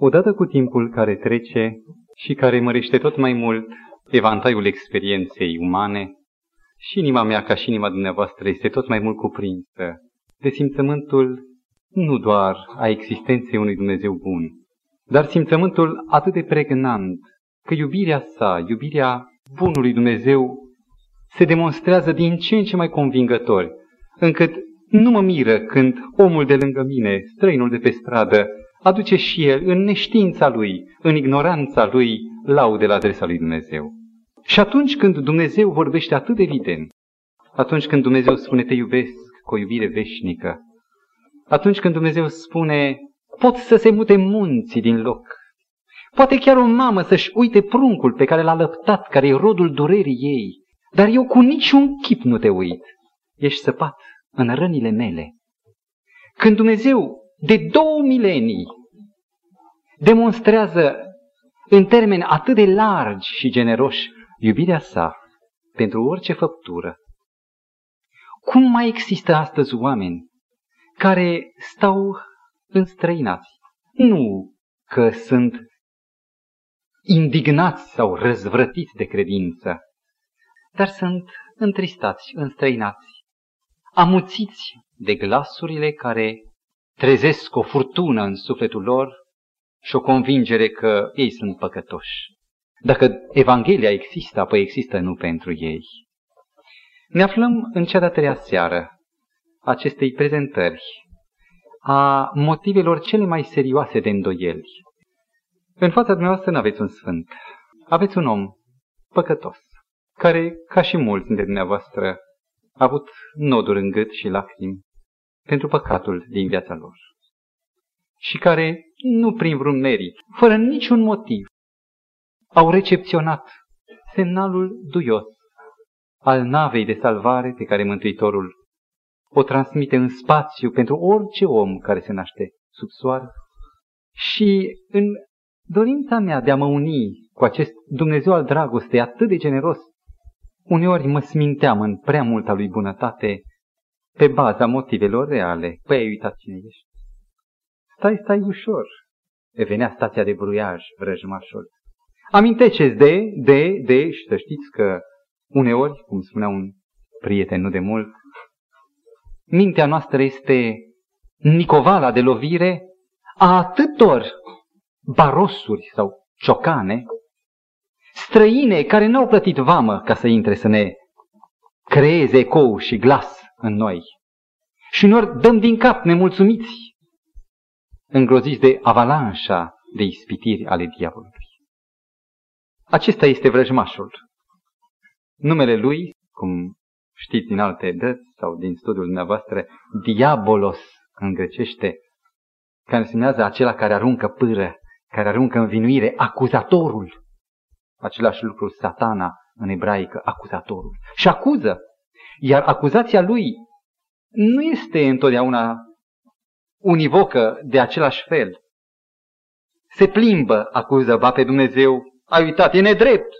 Odată cu timpul care trece și care mărește tot mai mult evantaiul experienței umane, și inima mea, ca și inima dumneavoastră, este tot mai mult cuprinsă de simțământul nu doar a existenței unui Dumnezeu bun, dar simțământul atât de pregnant că iubirea sa, iubirea bunului Dumnezeu, se demonstrează din ce în ce mai convingători, încât nu mă miră când omul de lângă mine, străinul de pe stradă, aduce și el, în neștiința lui, în ignoranța lui, laude la adresa lui Dumnezeu. Și atunci când Dumnezeu vorbește atât de evident, atunci când Dumnezeu spune te iubesc cu o iubire veșnică, atunci când Dumnezeu spune pot să se mute munții din loc, poate chiar o mamă să-și uite pruncul pe care l-a lăptat, care e rodul durerii ei, dar eu cu niciun chip nu te uit. Ești săpat în rănile mele. Când Dumnezeu de două milenii demonstrează în termeni atât de largi și generoși iubirea sa pentru orice făptură. Cum mai există astăzi oameni care stau înstrăinați? Nu că sunt indignați sau răzvrătiți de credință, dar sunt întristați, înstrăinați, amuțiți de glasurile care trezesc o furtună în sufletul lor și o convingere că ei sunt păcătoși. Dacă Evanghelia există, apoi există nu pentru ei. Ne aflăm în cea de-a treia seară acestei prezentări a motivelor cele mai serioase de îndoieli. În fața dumneavoastră nu aveți un sfânt. Aveți un om păcătos, care, ca și mulți dintre dumneavoastră, a avut noduri în gât și lacrimi pentru păcatul din viața lor. Și care, nu prin vreun merit, fără niciun motiv, au recepționat semnalul duios al navei de salvare pe care Mântuitorul o transmite în spațiu pentru orice om care se naște sub soare. Și în dorința mea de a mă uni cu acest Dumnezeu al dragostei atât de generos, uneori mă sminteam în prea multa lui bunătate pe baza motivelor reale. Păi ai uitat cine ești. Stai, stai ușor. E venea stația de bruiaj, vrăjmașul. Aminteceți de, de, de, și să știți că uneori, cum spunea un prieten nu de mult, mintea noastră este nicovala de lovire a atâtor barosuri sau ciocane, străine care nu au plătit vamă ca să intre să ne creeze ecou și glas în noi. Și noi dăm din cap nemulțumiți, îngroziți de avalanșa de ispitiri ale diavolului. Acesta este vrăjmașul. Numele lui, cum știți din alte dăți sau din studiul dumneavoastră, diabolos în grecește, care însemnează acela care aruncă pâră, care aruncă învinuire, acuzatorul. Același lucru satana în ebraică, acuzatorul. Și acuză. Iar acuzația lui nu este întotdeauna univocă de același fel. Se plimbă, acuză, ba pe Dumnezeu, ai uitat, e nedrept.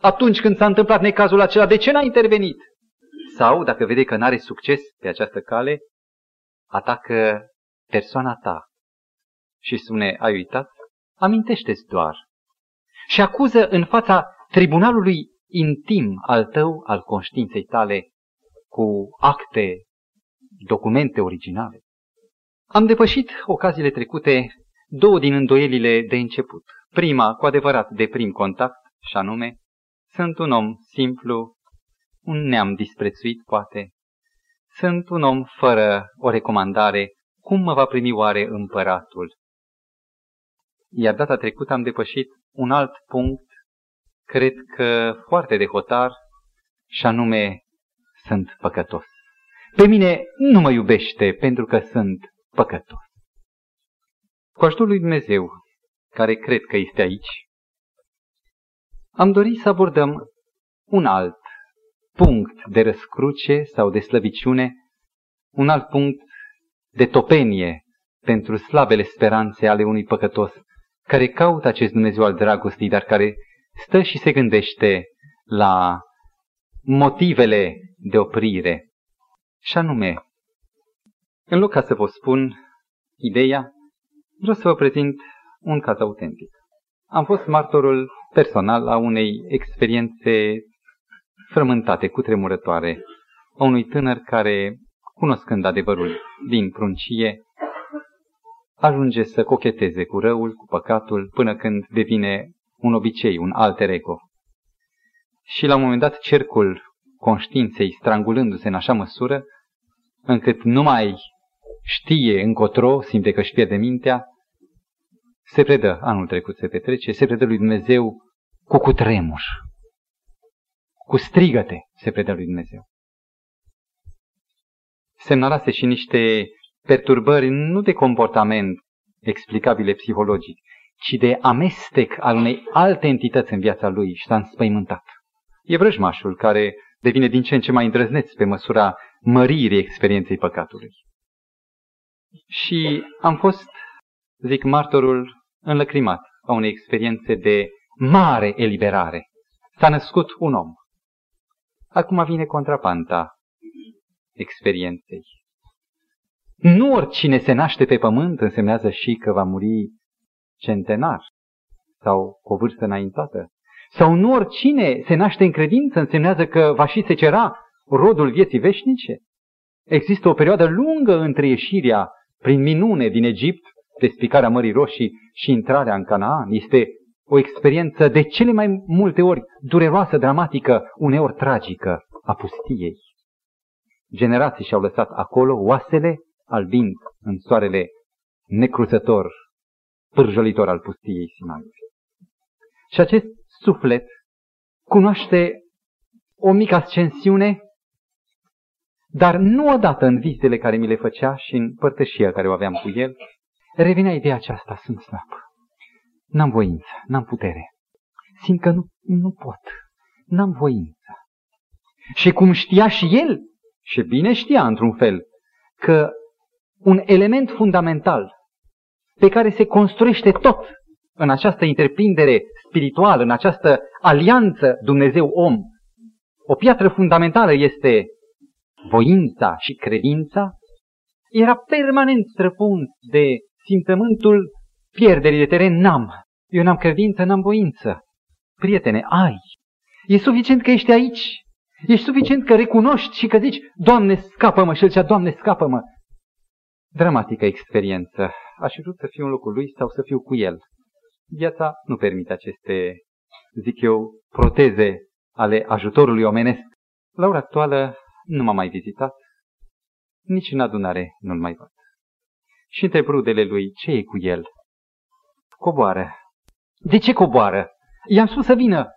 Atunci când s-a întâmplat necazul acela, de ce n-a intervenit? Sau, dacă vede că n-are succes pe această cale, atacă persoana ta și spune, ai uitat? Amintește-ți doar. Și acuză în fața tribunalului intim al tău, al conștiinței tale, cu acte, documente originale. Am depășit ocaziile trecute două din îndoielile de început. Prima, cu adevărat, de prim contact, și anume, sunt un om simplu, un neam disprețuit, poate. Sunt un om fără o recomandare. Cum mă va primi oare împăratul? Iar data trecută am depășit un alt punct, cred că foarte de hotar, și anume, sunt păcătos. Pe mine nu mă iubește pentru că sunt păcătos. Cu ajutorul lui Dumnezeu, care cred că este aici, am dorit să abordăm un alt punct de răscruce sau de slăbiciune, un alt punct de topenie pentru slabele speranțe ale unui păcătos care caută acest Dumnezeu al dragostei, dar care stă și se gândește la motivele de oprire. Și anume, în loc ca să vă spun ideea, vreau să vă prezint un caz autentic. Am fost martorul personal a unei experiențe frământate, cutremurătoare, a unui tânăr care, cunoscând adevărul din pruncie, ajunge să cocheteze cu răul, cu păcatul, până când devine un obicei, un alter ego. Și la un moment dat cercul conștiinței strangulându-se în așa măsură, încât nu mai știe încotro, simte că își pierde mintea, se predă, anul trecut se petrece, se predă lui Dumnezeu cu cutremur, cu strigăte se predă lui Dumnezeu. Semnalase și niște perturbări nu de comportament explicabile psihologic, ci de amestec al unei alte entități în viața lui și s-a înspăimântat. E vrăjmașul care devine din ce în ce mai îndrăzneț pe măsura măririi experienței păcatului. Și am fost, zic, martorul înlăcrimat a unei experiențe de mare eliberare. S-a născut un om. Acum vine contrapanta experienței. Nu oricine se naște pe pământ însemnează și că va muri centenar sau cu o vârstă înaintată. Sau nu oricine se naște în credință însemnează că va și secera rodul vieții veșnice. Există o perioadă lungă între ieșirea prin minune din Egipt, despicarea Mării Roșii și intrarea în Canaan. Este o experiență de cele mai multe ori dureroasă, dramatică, uneori tragică a pustiei. Generații și-au lăsat acolo oasele albind în soarele necruțător, pârjolitor al pustiei Sinai. Și acest suflet cunoaște o mică ascensiune, dar nu odată în vizitele care mi le făcea și în părtășia care o aveam cu el, revenea ideea aceasta, sunt slab. N-am voință, n-am putere. Simt că nu, nu pot. N-am voință. Și cum știa și el, și bine știa într-un fel, că un element fundamental pe care se construiește tot în această întreprindere spirituală, în această alianță Dumnezeu-om, o piatră fundamentală este voința și credința, era permanent străpuns de simțământul pierderii de teren. N-am. Eu n-am credință, n-am voință. Prietene, ai. E suficient că ești aici. Ești suficient că recunoști și că zici, Doamne, scapă-mă. Și el zicea, Doamne, scapă-mă. Dramatică experiență. Aș fi vrut să fiu în locul lui sau să fiu cu el. Viața nu permite aceste, zic eu, proteze ale ajutorului omenesc. La ora actuală nu m-a mai vizitat, nici în adunare nu-l mai văd. Și între brudele lui, ce e cu el? Coboară. De ce coboară? I-am spus să vină.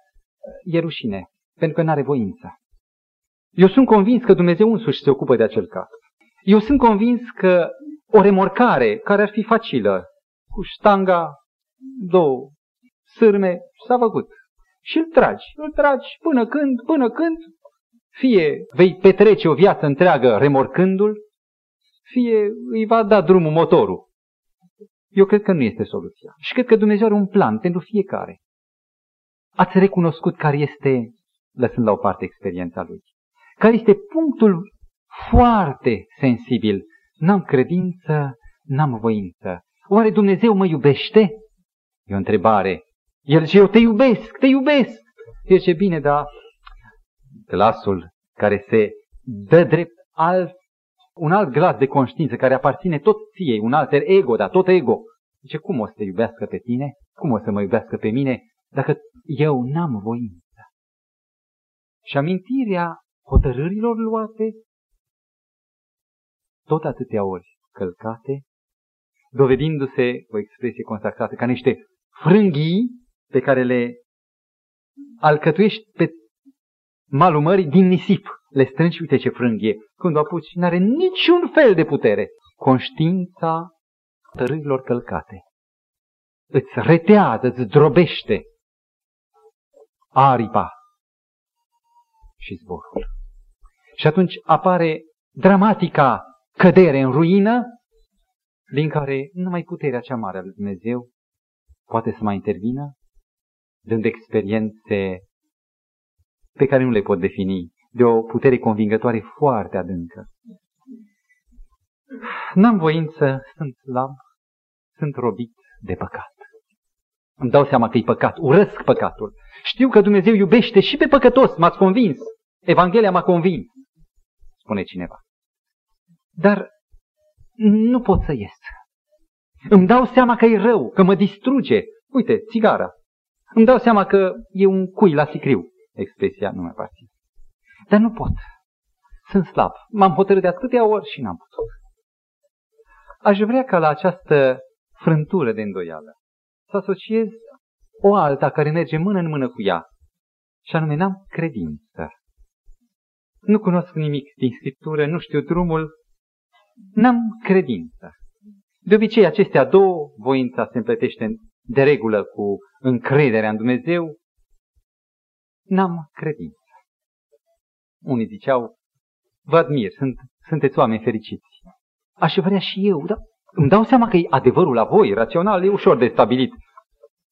E rușine, pentru că n-are voință. Eu sunt convins că Dumnezeu însuși se ocupă de acel caz. Eu sunt convins că o remorcare care ar fi facilă, cu ștanga, două sârme, s-a făcut. Și îl tragi, îl tragi până când, până când, fie vei petrece o viață întreagă remorcându-l, fie îi va da drumul motorul. Eu cred că nu este soluția. Și cred că Dumnezeu are un plan pentru fiecare. Ați recunoscut care este, lăsând la o parte experiența lui, care este punctul foarte sensibil. N-am credință, n-am voință. Oare Dumnezeu mă iubește? E o întrebare. El zice, eu te iubesc, te iubesc. El zice, bine, dar glasul care se dă drept alt, un alt glas de conștiință care aparține tot ție, un alter ego, dar tot ego. Zice, cum o să te iubească pe tine? Cum o să mă iubească pe mine dacă eu n-am voință? Și amintirea hotărârilor luate, tot atâtea ori călcate, dovedindu-se o expresie consacrată ca niște frânghii pe care le alcătuiești pe malul mării din nisip. Le strângi, uite ce frânghie. Când o apuci, nu are niciun fel de putere. Conștiința tărârilor călcate. Îți retează, îți drobește aripa și zborul. Și atunci apare dramatica cădere în ruină, din care numai puterea cea mare a lui Dumnezeu poate să mai intervină, dând experiențe pe care nu le pot defini, de o putere convingătoare foarte adâncă. N-am voință, sunt slab, sunt robit de păcat. Îmi dau seama că e păcat, urăsc păcatul. Știu că Dumnezeu iubește și pe păcătos, m-ați convins. Evanghelia m-a convins, spune cineva. Dar nu pot să ies. Îmi dau seama că e rău, că mă distruge. Uite, țigara. Îmi dau seama că e un cui la sicriu. Expresia nu mai aparține. Dar nu pot. Sunt slab. M-am hotărât de atâtea ori și n-am putut. Aș vrea ca la această frântură de îndoială să asociez o alta care merge mână în mână cu ea. Și anume, n-am credință. Nu cunosc nimic din Scriptură, nu știu drumul, n-am credință. De obicei, acestea două, voința se împletește de regulă cu încrederea în Dumnezeu, n-am credință. Unii ziceau, vă admir, sunt, sunteți oameni fericiți. Aș vrea și eu, dar îmi dau seama că e adevărul la voi, rațional, e ușor de stabilit.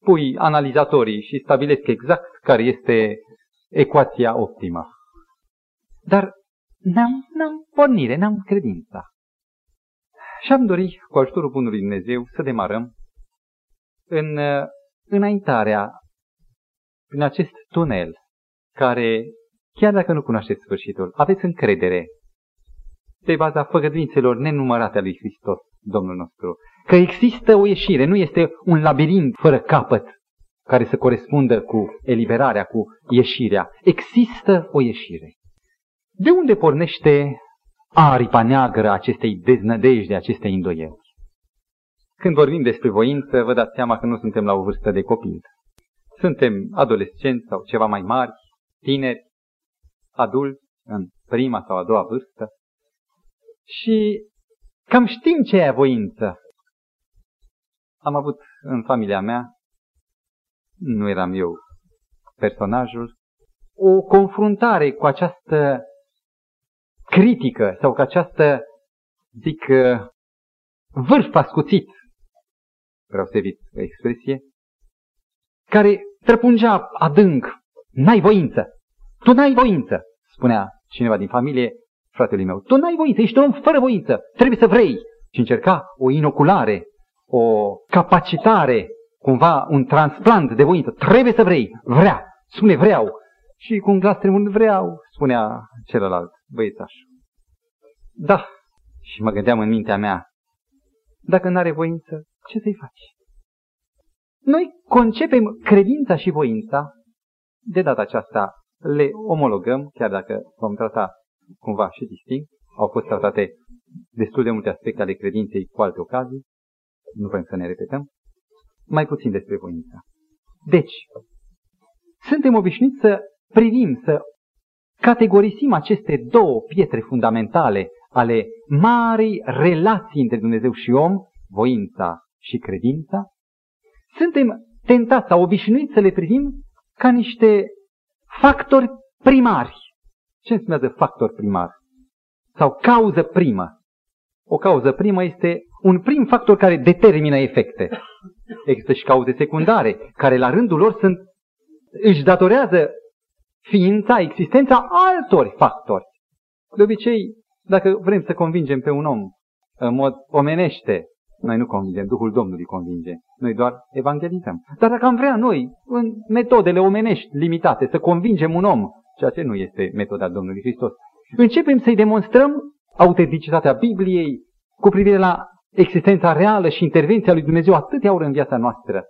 Pui analizatorii și stabilesc exact care este ecuația optimă. Dar n-am, n-am pornire, n-am credința. Și am dorit, cu ajutorul Bunului Dumnezeu, să demarăm în uh, înaintarea prin acest tunel care, chiar dacă nu cunoașteți sfârșitul, aveți încredere pe baza făgăduințelor nenumărate a lui Hristos, Domnul nostru, că există o ieșire, nu este un labirint fără capăt care să corespundă cu eliberarea, cu ieșirea. Există o ieșire. De unde pornește aripa neagră acestei deznădejde, acestei îndoieli? Când vorbim despre voință, vă dați seama că nu suntem la o vârstă de copil. Suntem adolescenți sau ceva mai mari, tineri, adulți, în prima sau a doua vârstă. Și cam știm ce e voință. Am avut în familia mea, nu eram eu personajul, o confruntare cu această critică sau cu această, zic, vârf ascuțit, vreau să evit expresie, care străpungea adânc, n-ai voință, tu n-ai voință, spunea cineva din familie fratelui meu, tu n-ai voință, ești un om fără voință, trebuie să vrei. Și încerca o inoculare, o capacitare, cumva un transplant de voință, trebuie să vrei, vrea, spune vreau. Și cu un glas tremurând vreau, spunea celălalt băiețaș. Da, și mă gândeam în mintea mea, dacă n-are voință, ce să-i faci? Noi concepem credința și voința, de data aceasta le omologăm, chiar dacă vom trata cumva și distinct, au fost tratate destul de multe aspecte ale credinței cu alte ocazii, nu vrem să ne repetăm, mai puțin despre voința. Deci, suntem obișnuiți să privim, să categorisim aceste două pietre fundamentale ale marii relații între Dumnezeu și om, voința și credința, suntem tentați sau obișnuiți să le privim ca niște factori primari. Ce înseamnă factor primar? Sau cauză primă. O cauză primă este un prim factor care determină efecte. Există și cauze secundare, care la rândul lor sunt, își datorează ființa, existența altor factori. De obicei, dacă vrem să convingem pe un om în mod omenește, noi nu convingem, Duhul Domnului convinge. Noi doar evangelizăm. Dar dacă am vrea noi, în metodele omenești limitate, să convingem un om, ceea ce nu este metoda Domnului Hristos, începem să-i demonstrăm autenticitatea Bibliei cu privire la existența reală și intervenția lui Dumnezeu atâtea ori în viața noastră.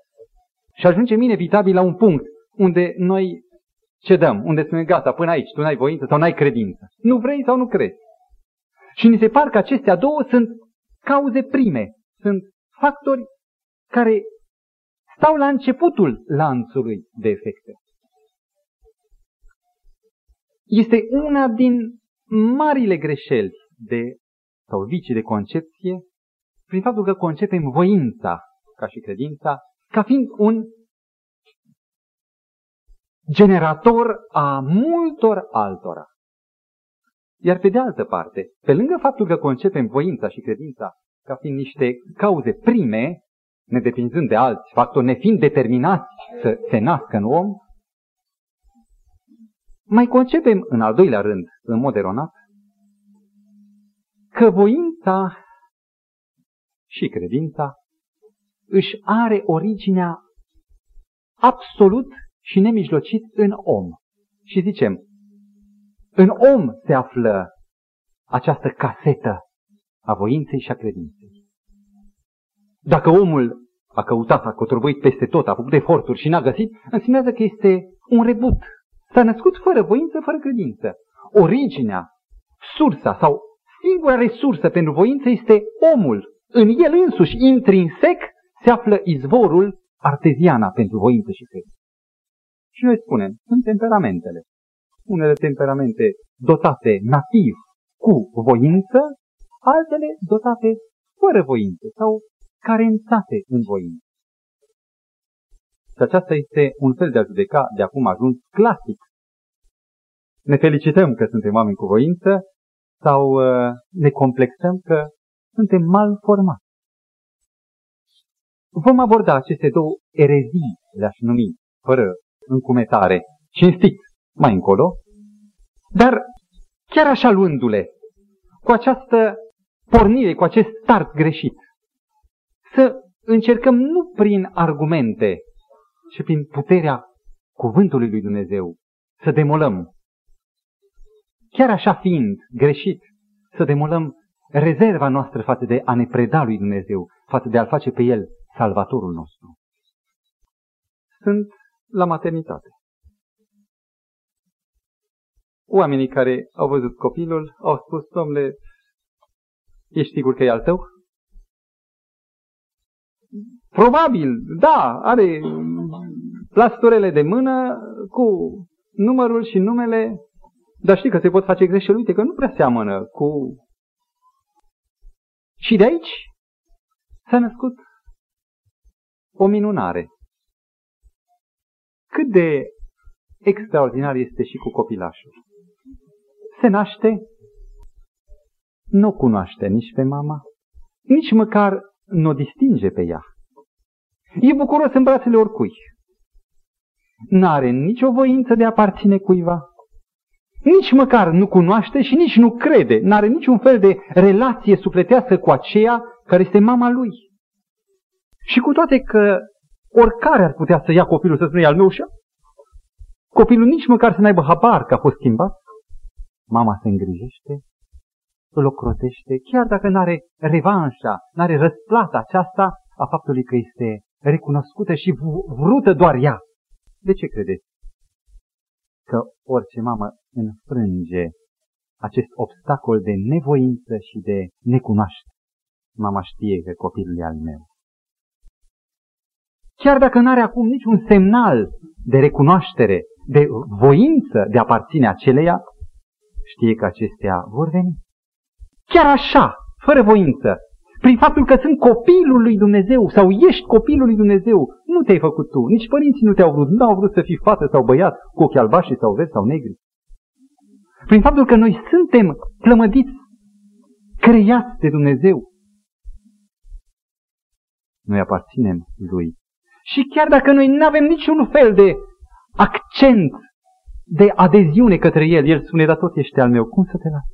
Și ajungem inevitabil la un punct unde noi cedăm, unde spunem gata, până aici, tu n-ai voință sau n-ai credință. Nu vrei sau nu crezi. Și ni se par că acestea două sunt cauze prime, sunt factori care stau la începutul lanțului de efecte. Este una din marile greșeli de, sau vicii de concepție prin faptul că concepem voința ca și credința ca fiind un generator a multor altora. Iar pe de altă parte, pe lângă faptul că concepem voința și credința ca fiind niște cauze prime, nedepinzând de alți factori, nefiind determinați să se nască în om, mai concepem în al doilea rând, în mod eronat, că voința și credința își are originea absolut și nemijlocit în om. Și zicem, în om se află această casetă a voinței și a credinței. Dacă omul a căutat, a cotrăbuit peste tot, a făcut eforturi și n-a găsit, înseamnă că este un rebut. S-a născut fără voință, fără credință. Originea, sursa sau singura resursă pentru voință este omul. În el însuși, intrinsec, se află izvorul arteziana pentru voință și credință. Și noi spunem, sunt temperamentele. Unele temperamente dotate nativ cu voință, altele dotate fără voință sau carențate în voință. Și aceasta este un fel de a judeca de acum ajuns clasic. Ne felicităm că suntem oameni cu voință sau uh, ne complexăm că suntem mal formați. Vom aborda aceste două erezii, le-aș numi, fără încumetare, cinstit, mai încolo, dar chiar așa luându-le, cu această pornire, cu acest start greșit, să încercăm nu prin argumente, ci prin puterea cuvântului lui Dumnezeu să demolăm. Chiar așa fiind greșit, să demolăm rezerva noastră față de a ne preda lui Dumnezeu, față de a-L face pe El salvatorul nostru. Sunt la maternitate. Oamenii care au văzut copilul au spus, domnule, ești sigur că e al tău? Probabil, da, are plasturele de mână cu numărul și numele, dar știi că se pot face greșeli, uite că nu prea seamănă cu... Și de aici s-a născut o minunare. Cât de extraordinar este și cu copilașul. Se naște, nu cunoaște nici pe mama, nici măcar nu o distinge pe ea. E bucuros în brațele oricui. N-are nicio voință de a aparține cuiva. Nici măcar nu cunoaște și nici nu crede. N-are niciun fel de relație sufletească cu aceea care este mama lui. Și cu toate că oricare ar putea să ia copilul să spună al meu și copilul nici măcar să n-aibă habar că a fost schimbat, mama se îngrijește, îl ocrotește, chiar dacă nu are revanșa, nu are răsplata aceasta a faptului că este recunoscută și vrută doar ea. De ce credeți? Că orice mamă înfrânge acest obstacol de nevoință și de necunoaște. Mama știe că copilul e al meu. Chiar dacă nu are acum niciun semnal de recunoaștere, de voință de a aparține aceleia, știe că acestea vor veni. Chiar așa, fără voință, prin faptul că sunt copilul lui Dumnezeu sau ești copilul lui Dumnezeu, nu te-ai făcut tu, nici părinții nu te-au vrut, nu au vrut să fii fată sau băiat cu ochi albaștri sau verzi sau negri. Prin faptul că noi suntem plămădiți, creați de Dumnezeu, noi aparținem Lui. Și chiar dacă noi nu avem niciun fel de accent de adeziune către El, El spune, dar tot ești al meu, cum să te las?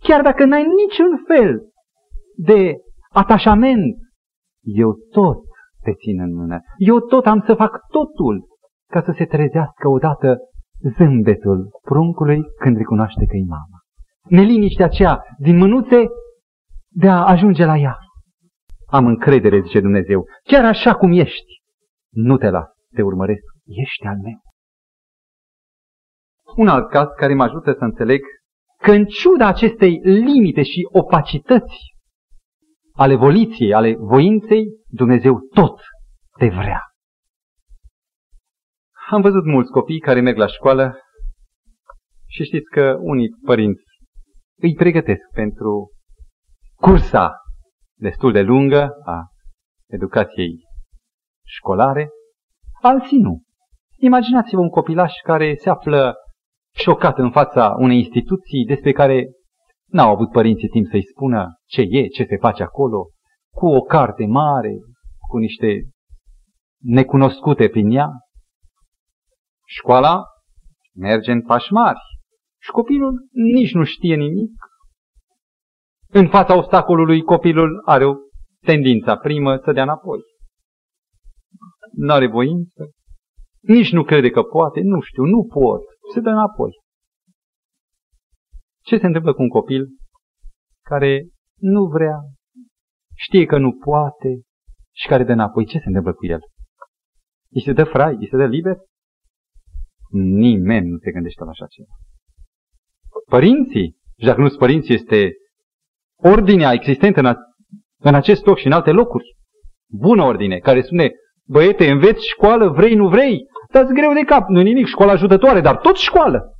Chiar dacă n-ai niciun fel de atașament, eu tot te țin în mână. Eu tot am să fac totul ca să se trezească odată zâmbetul pruncului când recunoaște că e mama. Neliniștea aceea din mânuțe de a ajunge la ea. Am încredere, zice Dumnezeu, chiar așa cum ești. Nu te las, te urmăresc, ești al meu. Un alt caz care mă ajută să înțeleg că în ciuda acestei limite și opacități ale voliției, ale voinței, Dumnezeu tot te vrea. Am văzut mulți copii care merg la școală și știți că unii părinți îi pregătesc pentru cursa destul de lungă a educației școlare, alții nu. Imaginați-vă un copilaș care se află șocat în fața unei instituții despre care n-au avut părinții timp să-i spună ce e, ce se face acolo, cu o carte mare, cu niște necunoscute prin ea. Școala merge în pași mari și copilul nici nu știe nimic. În fața obstacolului copilul are o tendința primă să dea înapoi. Nu are voință, nici nu crede că poate, nu știu, nu pot, se dă înapoi. Ce se întâmplă cu un copil care nu vrea, știe că nu poate și care dă înapoi? Ce se întâmplă cu el? Îi se dă frai, îi se dă liber? Nimeni nu se gândește la așa ceva. Părinții, și dacă nu sunt părinții, este ordinea existentă în, a, în acest loc și în alte locuri. Bună ordine, care spune, băiete, înveți școală, vrei, nu vrei, dați greu de cap, nu nimic, școala ajutătoare, dar tot școală.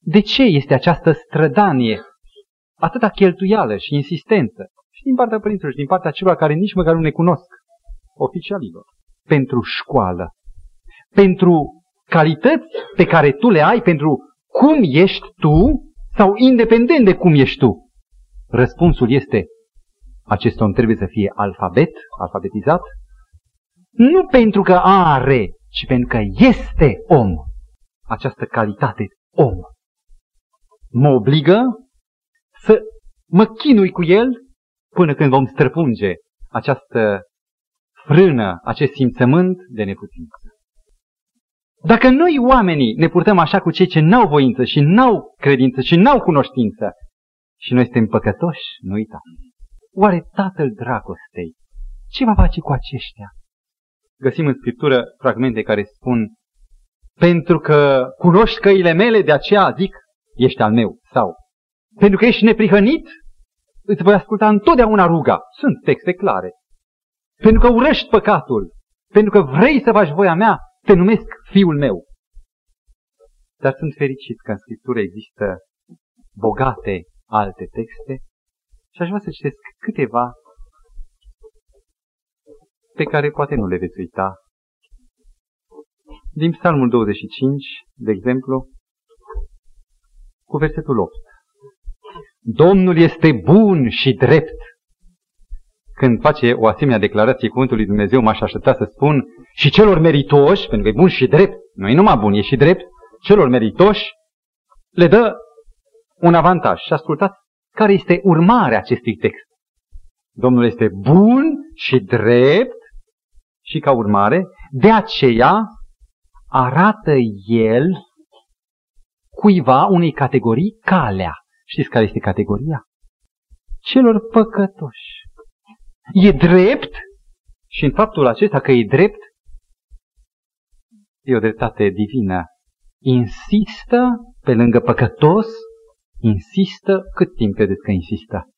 De ce este această strădanie, atâta cheltuială și insistență, și din partea părinților și din partea celor care nici măcar nu ne cunosc, oficialilor, pentru școală, pentru calități pe care tu le ai, pentru cum ești tu sau independent de cum ești tu? Răspunsul este, acest om trebuie să fie alfabet, alfabetizat, nu pentru că are, ci pentru că este om. Această calitate om. Mă obligă să mă chinui cu el până când vom străpunge această frână, acest simțământ de neputință. Dacă noi oamenii ne purtăm așa cu cei ce n-au voință și n-au credință și n-au cunoștință și noi suntem păcătoși, nu uita. Oare Tatăl Dragostei ce va face cu aceștia? Găsim în Scriptură fragmente care spun pentru că cunoști căile mele, de aceea zic, ești al meu. Sau, pentru că ești neprihănit, îți voi asculta întotdeauna ruga. Sunt texte clare. Pentru că urăști păcatul, pentru că vrei să faci voia mea, te numesc fiul meu. Dar sunt fericit că în Scriptură există bogate alte texte și aș vrea să citesc câteva pe care poate nu le veți uita. Din Psalmul 25, de exemplu, cu versetul 8. Domnul este bun și drept. Când face o asemenea declarație cuvântul lui Dumnezeu, m-aș aștepta să spun și celor meritoși, pentru că e bun și drept, nu e numai bun, e și drept, celor meritoși le dă un avantaj. Și ascultați care este urmarea acestui text. Domnul este bun și drept și ca urmare, de aceea arată el cuiva unei categorii calea. Știți care este categoria? Celor păcătoși. E drept și în faptul acesta că e drept, e o dreptate divină. Insistă pe lângă păcătos, insistă cât timp credeți că insistă?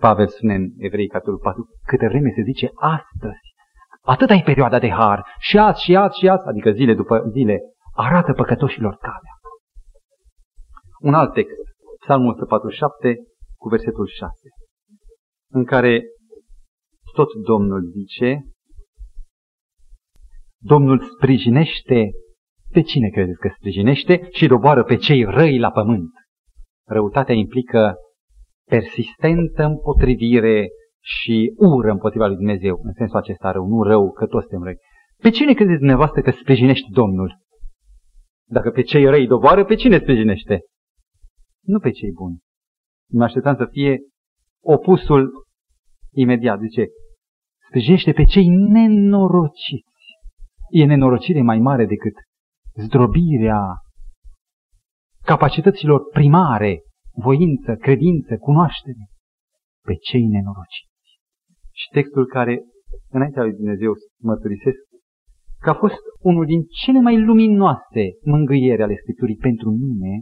Pavel spune în Evrei capitolul 4, câte vreme se zice astăzi. Atâta e perioada de har. Și azi, și azi, și azi, adică zile după zile, arată păcătoșilor calea. Un alt text, Psalmul 147, cu versetul 6, în care tot Domnul zice, Domnul sprijinește pe cine credeți că sprijinește și doboară pe cei răi la pământ. Răutatea implică persistentă împotrivire și ură împotriva lui Dumnezeu, în sensul acesta rău, nu rău, că toți suntem răi. Pe cine credeți dumneavoastră că sprijinește Domnul? Dacă pe cei răi doboară, pe cine sprijinește? Nu pe cei buni. Mă așteptam să fie opusul imediat. Zice, sprijinește pe cei nenorociți. E nenorocire mai mare decât zdrobirea capacităților primare, voință, credință, cunoaștere, pe cei nenorociți. Și textul care, înaintea lui Dumnezeu, mărturisesc că a fost unul din cele mai luminoase mângâieri ale Scripturii pentru mine,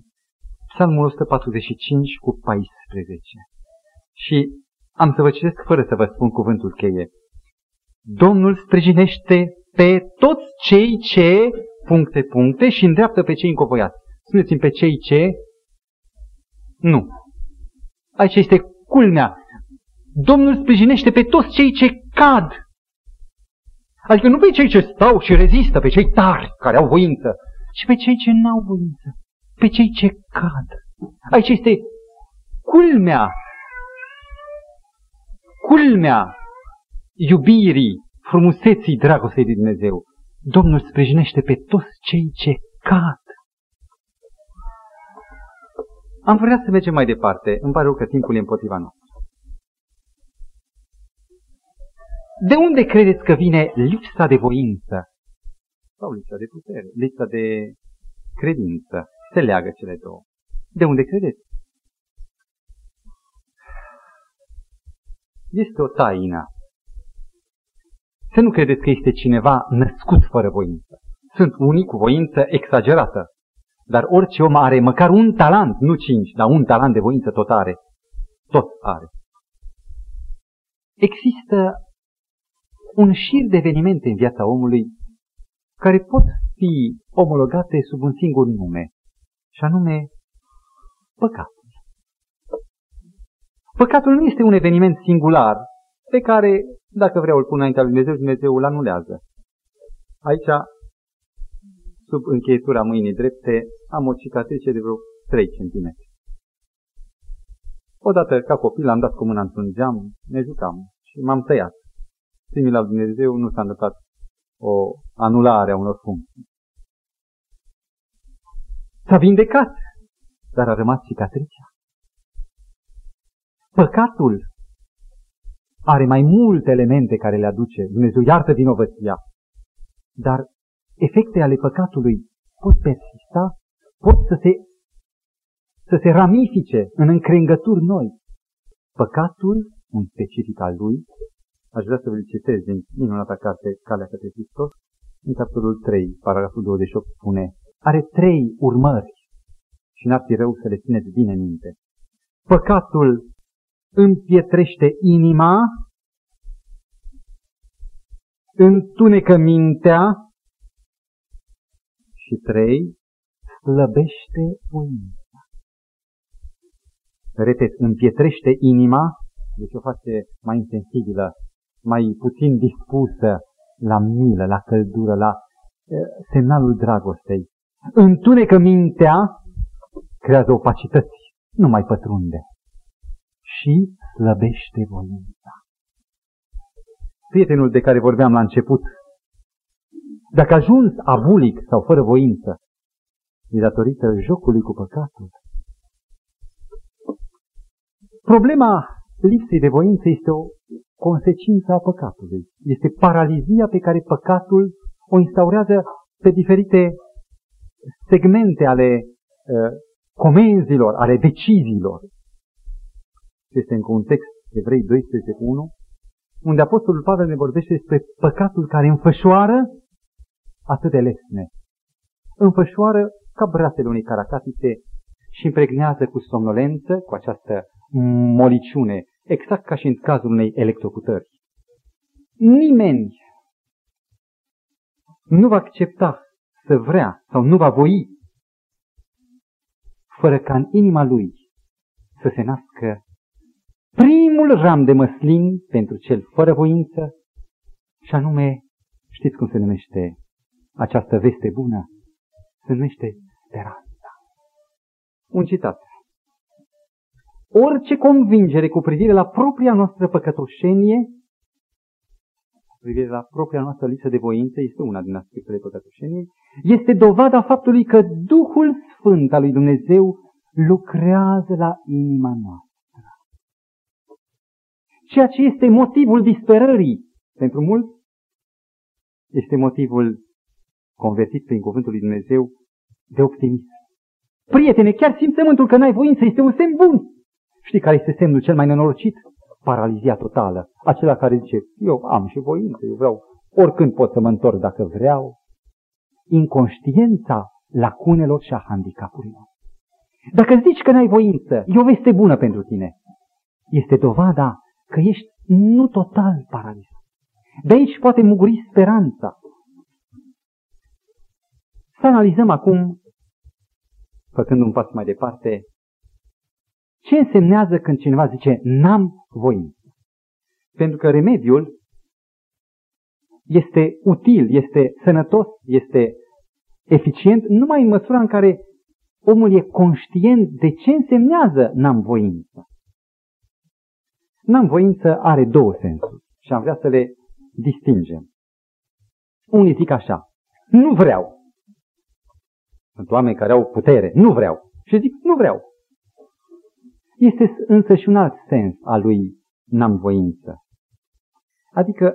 Psalmul 145 cu 14. Și am să vă citesc fără să vă spun cuvântul cheie. Domnul sprijinește pe toți cei ce, puncte, puncte, și îndreaptă pe cei încovoiați. Spuneți-mi pe cei ce? Nu. Aici este culmea. Domnul sprijinește pe toți cei ce cad. Adică nu pe cei ce stau și rezistă, pe cei tari, care au voință, ci pe cei ce n-au voință, pe cei ce cad. Aici este culmea, culmea iubirii, frumuseții dragostei de Dumnezeu. Domnul sprijinește pe toți cei ce cad. Am vrea să mergem mai departe. Îmi pare rău că timpul e împotriva noastră. De unde credeți că vine lipsa de voință sau lipsa de putere, lipsa de credință. Se leagă cele două. De unde credeți? Este o taină. Să nu credeți că este cineva născut fără voință. Sunt unii cu voință exagerată. Dar orice om are măcar un talent, nu cinci, dar un talent de voință tot are. Tot are. Există un șir de evenimente în viața omului care pot fi omologate sub un singur nume, și anume păcatul. Păcatul nu este un eveniment singular pe care, dacă vreau, îl pun înaintea lui Dumnezeu, Dumnezeu îl anulează. Aici, sub încheietura mâinii drepte, am o cicatrice de vreo 3 cm. Odată, ca copil, am dat cu mâna într-un geam, ne jucam și m-am tăiat. Primii la Dumnezeu nu s-a întâmplat o anulare a unor funcții. S-a vindecat, dar a rămas cicatricea. Păcatul are mai multe elemente care le aduce. Dumnezeu iartă vinovăția. Dar efecte ale păcatului pot persista, pot să se, să se ramifice în încrengături noi. Păcatul, un specific al lui, aș vrea să vă citez din minunata carte Calea către Hristos, în capitolul 3, paragraful 28, spune, are trei urmări și n-ar fi rău să le țineți bine minte. Păcatul împietrește inima, întunecă mintea și trei, slăbește voința. Repet, împietrește inima, deci o face mai insensibilă, mai puțin dispusă la milă, la căldură, la semnalul dragostei. Întunecă mintea, creează opacități, nu mai pătrunde și slăbește voința. Prietenul de care vorbeam la început, dacă a ajuns abulic sau fără voință, e datorită jocului cu păcatul. Problema lipsei de voință este o consecință a păcatului. Este paralizia pe care păcatul o instaurează pe diferite segmente ale uh, comenzilor, ale deciziilor este încă un text, Evrei 12.1, unde Apostolul Pavel ne vorbește despre păcatul care înfășoară atât de lesne. Înfășoară ca brațele unei caracatițe și impregnează cu somnolență, cu această moliciune, exact ca și în cazul unei electrocutări. Nimeni nu va accepta să vrea sau nu va voi fără ca în inima lui să se nască primul ram de măslin pentru cel fără voință și anume, știți cum se numește această veste bună? Se numește speranța. Un citat. Orice convingere cu privire la propria noastră păcătoșenie, cu privire la propria noastră lipsă de voință, este una din aspectele păcătoșeniei, este dovada faptului că Duhul Sfânt al lui Dumnezeu lucrează la inima noastră ceea ce este motivul disperării pentru mulți, este motivul convertit prin cuvântul lui Dumnezeu de optimism. Prietene, chiar simțământul că n-ai voință este un semn bun. Știi care este semnul cel mai nenorocit? Paralizia totală. Acela care zice, eu am și voință, eu vreau, oricând pot să mă întorc dacă vreau. Inconștiența lacunelor și a handicapurilor. Dacă zici că n-ai voință, e o veste bună pentru tine. Este dovada că ești nu total paralizat. De aici poate muguri speranța. Să analizăm acum, făcând un pas mai departe, ce însemnează când cineva zice n-am voință. Pentru că remediul este util, este sănătos, este eficient numai în măsura în care omul e conștient de ce însemnează n-am voință. N-am voință are două sensuri și am vrea să le distingem. Unii zic așa, nu vreau. Sunt oameni care au putere, nu vreau. Și zic, nu vreau. Este însă și un alt sens al lui n-am voință. Adică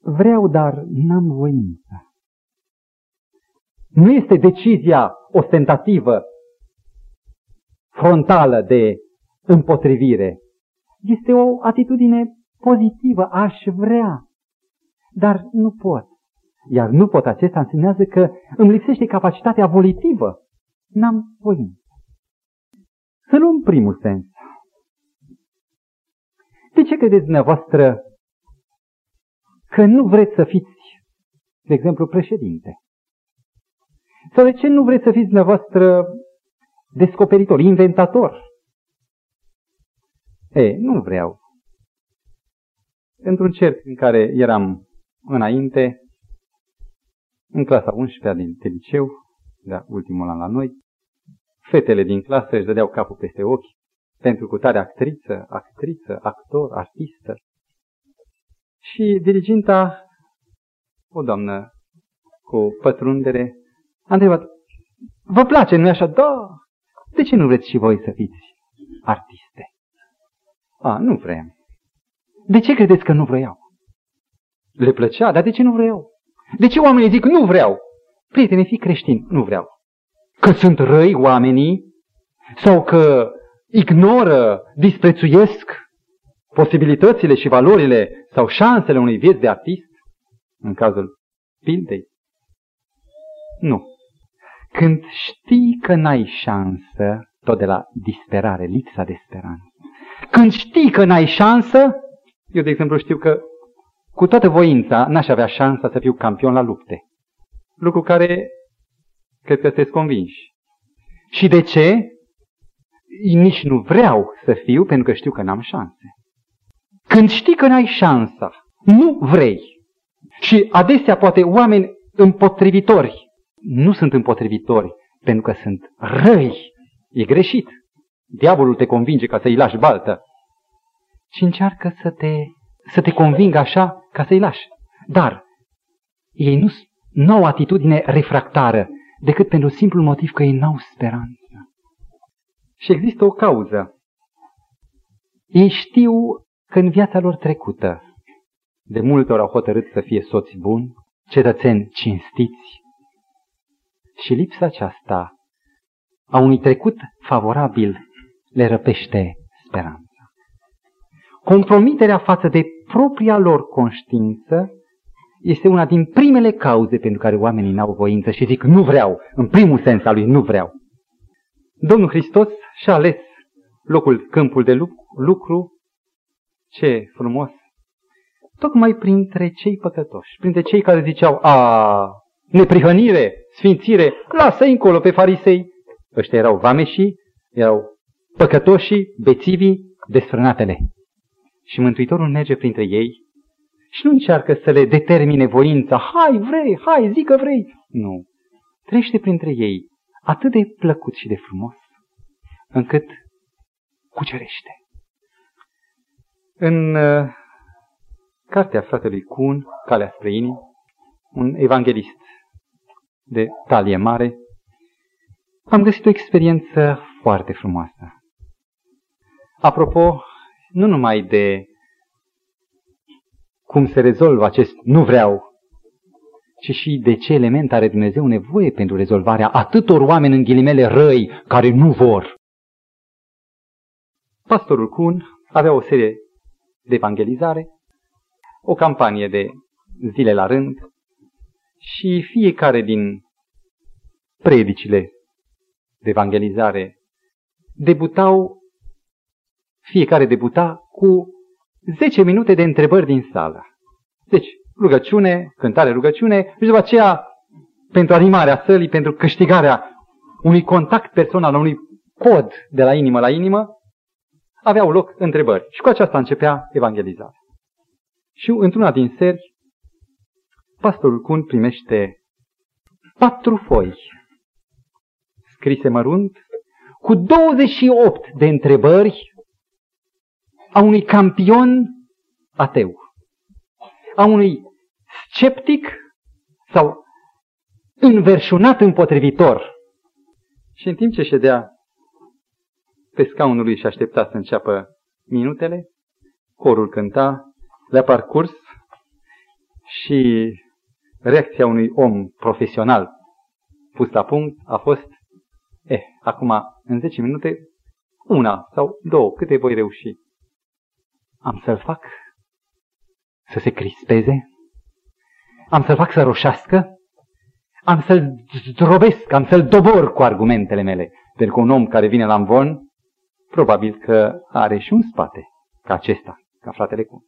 vreau, dar n-am voință. Nu este decizia ostentativă, frontală de împotrivire. Este o atitudine pozitivă, aș vrea, dar nu pot. Iar nu pot acesta înseamnă că îmi lipsește capacitatea volitivă. N-am voință. Să luăm primul sens. De ce credeți dumneavoastră că nu vreți să fiți, de exemplu, președinte? Sau de ce nu vreți să fiți dumneavoastră descoperitor, inventator? Ei, nu vreau. Într-un cerc în care eram înainte, în clasa 11 din liceu, de ultimul an la noi, fetele din clasă își dădeau capul peste ochi pentru cutare actriță, actriță, actor, artistă. Și diriginta, o doamnă cu pătrundere, a întrebat, vă place, nu-i așa? Da! De ce nu vreți și voi să fiți artiste? A, nu vrem. De ce credeți că nu vreau? Le plăcea, dar de ce nu vreau? De ce oamenii zic nu vreau? Prietene, fii creștin, nu vreau. Că sunt răi oamenii sau că ignoră, disprețuiesc posibilitățile și valorile sau șansele unei vieți de artist, în cazul pildei. Nu. Când știi că n-ai șansă, tot de la disperare, lipsa de speranță. Când știi că n-ai șansă, eu de exemplu știu că cu toată voința n-aș avea șansa să fiu campion la lupte. Lucru care cred că sunteți convinși. Și de ce? Nici nu vreau să fiu pentru că știu că n-am șanse. Când știi că n-ai șansa, nu vrei. Și adesea poate oameni împotrivitori nu sunt împotrivitori pentru că sunt răi. E greșit. Diavolul te convinge ca să-i lași baltă. Și încearcă să te, să te convingă așa ca să-i lași. Dar ei nu, nu au atitudine refractară decât pentru simplu motiv că ei n-au speranță. Și există o cauză. Ei știu că în viața lor trecută de multe ori au hotărât să fie soți buni, cetățeni cinstiți, și lipsa aceasta a unui trecut favorabil le răpește speranța. Compromiterea față de propria lor conștiință este una din primele cauze pentru care oamenii n-au voință și zic nu vreau, în primul sens al lui nu vreau. Domnul Hristos și-a ales locul, câmpul de lucru, ce frumos, tocmai printre cei păcătoși, printre cei care ziceau, a, neprihănire, sfințire, lasă încolo pe farisei. Ăștia erau vameșii, erau păcătoșii, bețivii, desfrânatele. Și Mântuitorul merge printre ei și nu încearcă să le determine voința, hai, vrei, hai, zi că vrei. Nu. Trește printre ei atât de plăcut și de frumos, încât cucerește. În uh, cartea fratelui Cun, Calea spre inimi, un evanghelist de talie mare, am găsit o experiență foarte frumoasă. Apropo, nu numai de cum se rezolvă acest nu vreau, ci și de ce element are Dumnezeu nevoie pentru rezolvarea atâtor oameni în ghilimele răi care nu vor. Pastorul Kun avea o serie de evangelizare, o campanie de zile la rând, și fiecare din predicile de evangelizare debutau, fiecare debuta cu 10 minute de întrebări din sală. Deci, rugăciune, cântare, rugăciune și după aceea, pentru animarea sălii, pentru câștigarea unui contact personal, unui cod de la inimă la inimă, aveau loc întrebări. Și cu aceasta începea evangelizarea. Și într-una din seri, pastorul Cun primește patru foi scrise mărunt cu 28 de întrebări a unui campion ateu, a unui sceptic sau înverșunat împotrivitor. Și în timp ce ședea pe scaunul lui și aștepta să înceapă minutele, corul cânta, le-a parcurs și reacția unui om profesional pus la punct a fost, eh, acum, în 10 minute, una sau două, câte voi reuși. Am să-l fac să se crispeze, am să-l fac să roșească, am să-l zdrobesc, am să-l dobor cu argumentele mele. Pentru că un om care vine la învon, probabil că are și un spate, ca acesta, ca fratele cu.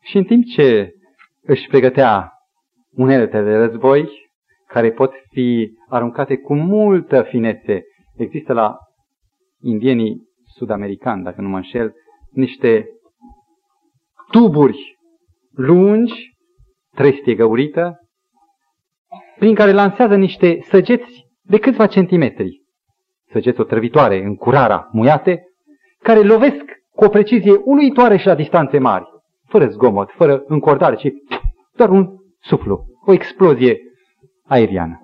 Și în timp ce își pregătea uneltele de război, care pot fi aruncate cu multă finețe. Există la indienii sud-americani, dacă nu mă înșel, niște tuburi lungi, trestie găurită, prin care lansează niște săgeți de câțiva centimetri, săgeți otrăvitoare, în curara, muiate, care lovesc cu o precizie uluitoare și la distanțe mari, fără zgomot, fără încordare, ci doar un suflu, o explozie aeriană.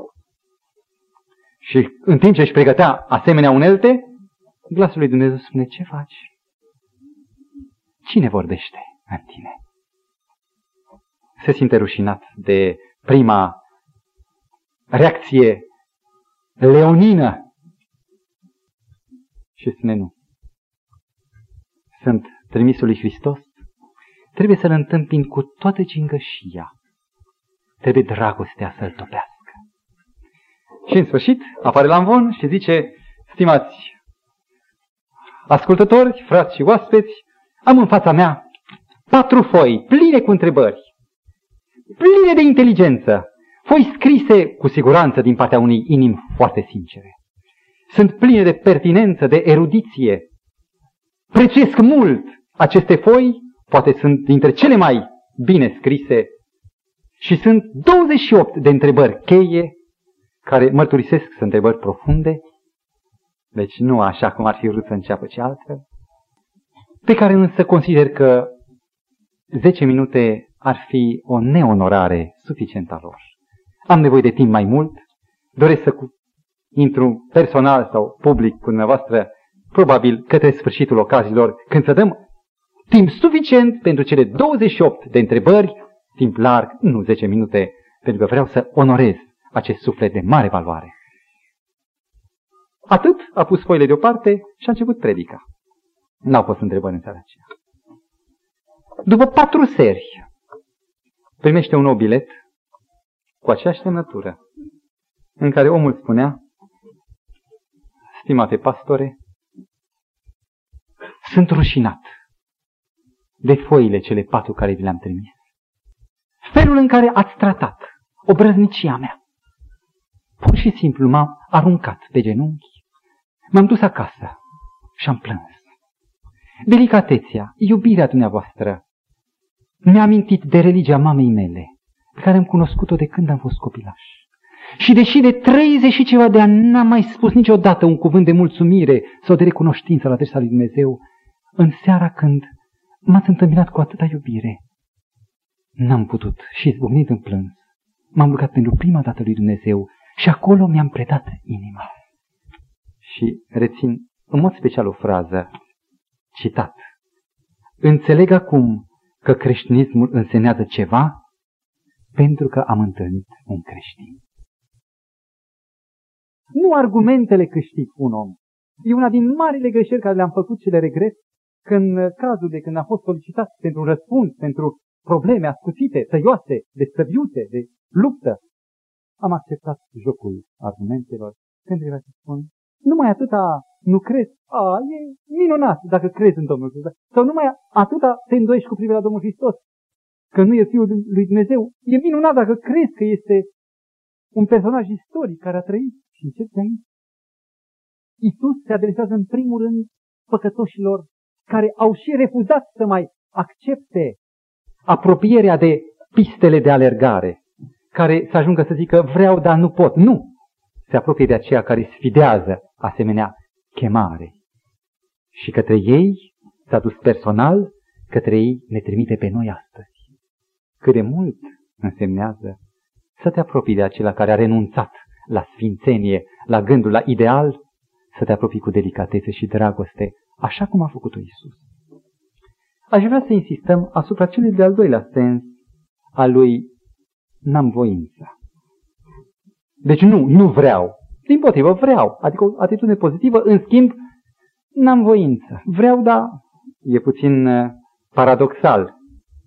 Și în timp ce își pregătea asemenea unelte, glasul lui Dumnezeu spune, ce faci? Cine vorbește în tine? Se simte rușinat de prima reacție leonină și spune nu. Sunt trimisul lui Hristos, trebuie să-L întâmpin cu toată cingășia. Trebuie dragostea să-L topească. Și în sfârșit apare la învon și zice, stimați ascultători, frați și oaspeți, am în fața mea patru foi pline cu întrebări, pline de inteligență, foi scrise cu siguranță din partea unei inimi foarte sincere. Sunt pline de pertinență, de erudiție. Prețesc mult aceste foi, poate sunt dintre cele mai bine scrise și sunt 28 de întrebări cheie care mărturisesc sunt întrebări profunde, deci nu așa cum ar fi vrut să înceapă, ci altfel, pe care însă consider că 10 minute ar fi o neonorare suficientă a lor. Am nevoie de timp mai mult, doresc să intru personal sau public cu dumneavoastră, probabil către sfârșitul ocazilor, când să dăm timp suficient pentru cele 28 de întrebări, timp larg, nu 10 minute, pentru că vreau să onorez acest suflet de mare valoare. Atât a pus foile deoparte și a început predica. N-au fost întrebări în seara aceea. După patru seri, primește un nou bilet cu aceeași semnătură, în care omul spunea, Stimate pastore, sunt rușinat de foile cele patru care vi le-am trimis. Felul în care ați tratat obrăznicia mea, Pur și simplu m-am aruncat pe genunchi, m-am dus acasă și am plâns. Delicatețea, iubirea dumneavoastră, mi-a amintit de religia mamei mele, pe care am cunoscut-o de când am fost copilaș. Și deși de 30 și ceva de ani n-am mai spus niciodată un cuvânt de mulțumire sau de recunoștință la adresa lui Dumnezeu, în seara când m-ați întâmpinat cu atâta iubire, n-am putut și izbucnit în plâns. M-am rugat pentru prima dată lui Dumnezeu și acolo mi-am predat inima. Și rețin în mod special o frază, citat. Înțeleg acum că creștinismul însenează ceva pentru că am întâlnit un creștin. Nu argumentele câștig un om. E una din marile greșeli care le-am făcut și le regret când cazul de când a fost solicitat pentru răspuns, pentru probleme ascuțite, tăioase, de stăviute, de luptă, am acceptat jocul argumentelor, când era să spun, numai atâta nu crezi, a, e minunat dacă crezi în Domnul Hristos. Sau numai atâta te îndoiești cu privirea la Domnul Hristos, că nu e Fiul lui Dumnezeu. E minunat dacă crezi că este un personaj istoric care a trăit și încep de aici. Iisus se adresează în primul rând păcătoșilor care au și refuzat să mai accepte apropierea de pistele de alergare care să ajungă să zică vreau, dar nu pot. Nu! Se apropie de aceea care sfidează asemenea chemare. Și către ei s-a dus personal, către ei ne trimite pe noi astăzi. Cât de mult însemnează să te apropii de acela care a renunțat la sfințenie, la gândul, la ideal, să te apropii cu delicatețe și dragoste, așa cum a făcut-o Isus. Aș vrea să insistăm asupra celui de-al doilea sens al lui n-am voință. Deci nu, nu vreau. Din potrivă, vreau. Adică o atitudine pozitivă, în schimb, n-am voință. Vreau, dar e puțin uh, paradoxal.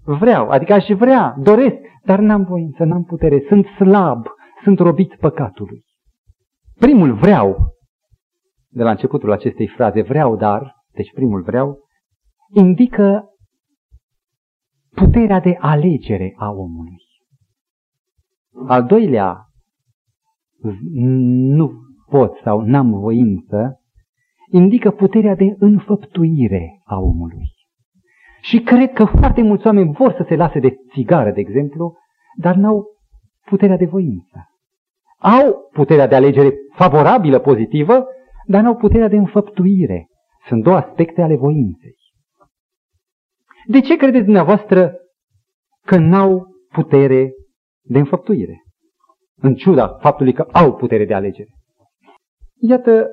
Vreau, adică aș vrea, doresc, dar n-am voință, n-am putere, sunt slab, sunt robit păcatului. Primul vreau, de la începutul acestei fraze, vreau, dar, deci primul vreau, indică puterea de alegere a omului. Al doilea, nu pot sau n-am voință, indică puterea de înfăptuire a omului. Și cred că foarte mulți oameni vor să se lase de țigară, de exemplu, dar n-au puterea de voință. Au puterea de alegere favorabilă, pozitivă, dar n-au puterea de înfăptuire. Sunt două aspecte ale voinței. De ce credeți dumneavoastră că n-au putere de înfăptuire? În ciuda faptului că au putere de alegere. Iată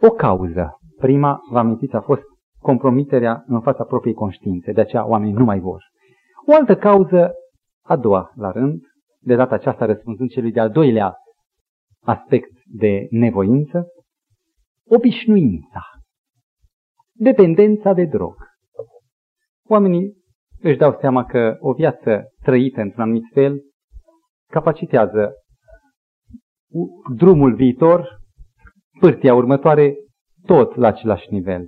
o cauză. Prima, vă amintiți, a fost compromiterea în fața propriei conștiințe. De aceea oamenii nu mai vor. O altă cauză, a doua la rând, de data aceasta răspunzând celui de-al doilea aspect de nevoință, obișnuința, dependența de drog. Oamenii își dau seama că o viață trăită într-un anumit fel capacitează drumul viitor, pârtia următoare, tot la același nivel.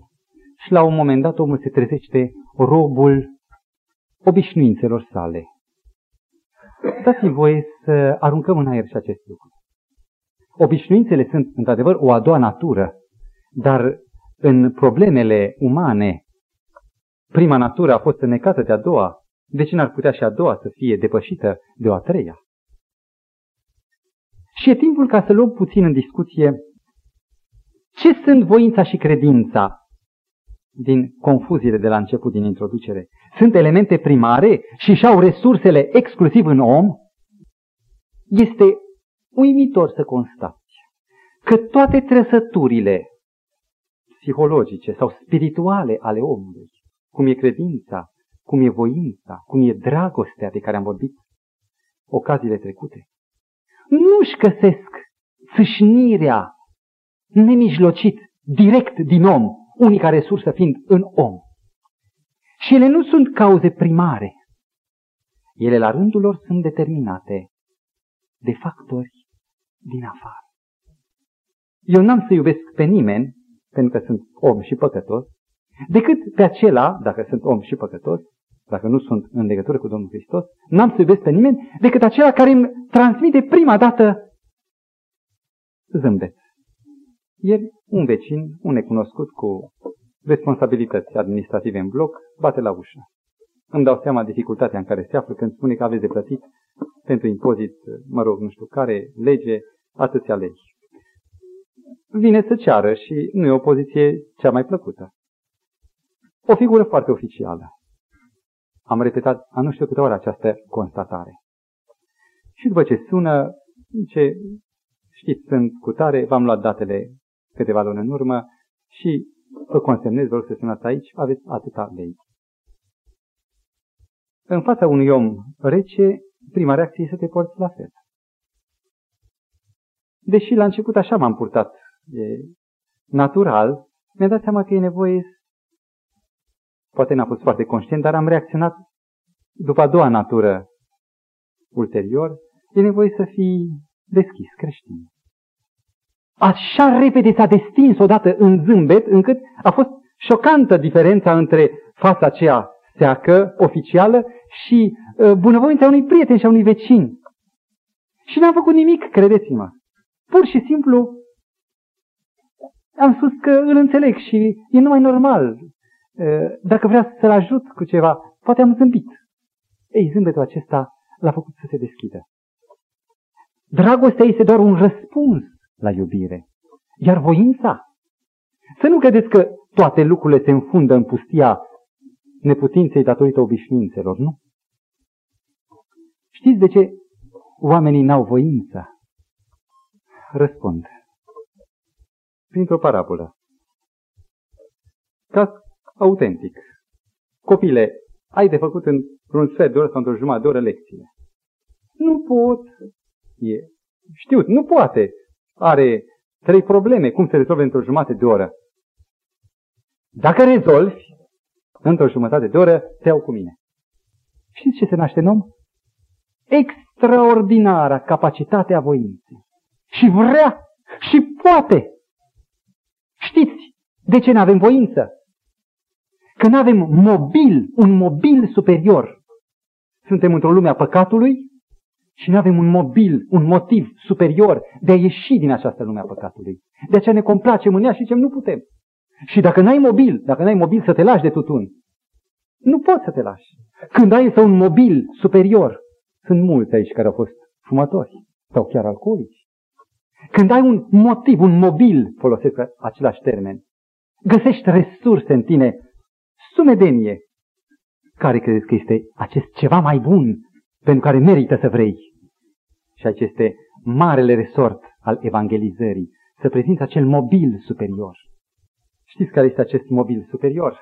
Și la un moment dat omul se trezește robul obișnuințelor sale. Dați-mi voie să aruncăm în aer și acest lucru. Obișnuințele sunt, într-adevăr, o a doua natură, dar în problemele umane, prima natură a fost înnecată de a doua, de ce n-ar putea și a doua să fie depășită de o a treia? Și e timpul ca să luăm puțin în discuție ce sunt voința și credința din confuziile de la început, din introducere. Sunt elemente primare și și-au resursele exclusiv în om? Este uimitor să constați că toate trăsăturile psihologice sau spirituale ale omului, cum e credința, cum e voința, cum e dragostea de care am vorbit ocaziile trecute, nu-și găsesc țâșnirea nemijlocit, direct din om, unica resursă fiind în om. Și ele nu sunt cauze primare. Ele la rândul lor sunt determinate de factori din afară. Eu n-am să iubesc pe nimeni, pentru că sunt om și păcătos, decât pe acela, dacă sunt om și păcătos, dacă nu sunt în legătură cu Domnul Hristos, n-am să iubesc pe nimeni decât acela care îmi transmite prima dată zâmbet. Ieri, un vecin, un necunoscut cu responsabilități administrative în bloc, bate la ușă. Îmi dau seama dificultatea în care se află când spune că aveți de plătit pentru impozit, mă rog, nu știu care, lege, atâția legi. Vine să ceară și nu e o poziție cea mai plăcută. O figură foarte oficială. Am repetat a nu știu câte ori această constatare. Și după ce sună, ce știți, sunt cu tare, v-am luat datele câteva luni în urmă și vă consemnez, vă rog să sunați aici, aveți atâta lei. În fața unui om rece, prima reacție este să te porți la fel. Deși la început așa m-am purtat, e natural, mi-am dat seama că e nevoie, poate n-a fost foarte conștient, dar am reacționat după a doua natură ulterior, e nevoie să fii deschis, creștin. Așa repede s-a destins odată în zâmbet, încât a fost șocantă diferența între fața aceea seacă, oficială, și uh, bunăvoința unui prieten și a unui vecin. Și n-am făcut nimic, credeți-mă. Pur și simplu am spus că îl înțeleg și e numai normal. Uh, dacă vrea să-l ajut cu ceva, poate am zâmbit. Ei, zâmbetul acesta l-a făcut să se deschidă. Dragostea este doar un răspuns la iubire. Iar voința? Să nu credeți că toate lucrurile se înfundă în pustia neputinței datorită obișnuințelor, nu? Știți de ce oamenii n-au voință? Răspund. Printr-o parabolă. Caz autentic. Copile, ai de făcut într-un sfert de oră sau într-o jumătate de oră lecțiile. Nu pot. E știut, nu poate. Are trei probleme, cum se rezolvă într-o jumătate de oră. Dacă rezolvi, într-o jumătate de oră, te iau cu mine. Știți ce se naște în om? Extraordinara capacitate a voinței. Și vrea și poate. Știți de ce nu avem voință? Că nu avem mobil, un mobil superior. Suntem într-o lume a păcatului și nu avem un mobil, un motiv superior de a ieși din această lume a păcatului. De aceea ne complacem în ea și zicem nu putem. Și dacă n-ai mobil, dacă n-ai mobil să te lași de tutun, nu poți să te lași. Când ai să un mobil superior, sunt mulți aici care au fost fumători sau chiar alcoolici. Când ai un motiv, un mobil, folosesc același termen, găsești resurse în tine, sumedenie. Care credeți că este acest ceva mai bun pentru care merită să vrei? Și aceste marele resort al evangelizării, să prezinți acel mobil superior. Știți care este acest mobil superior?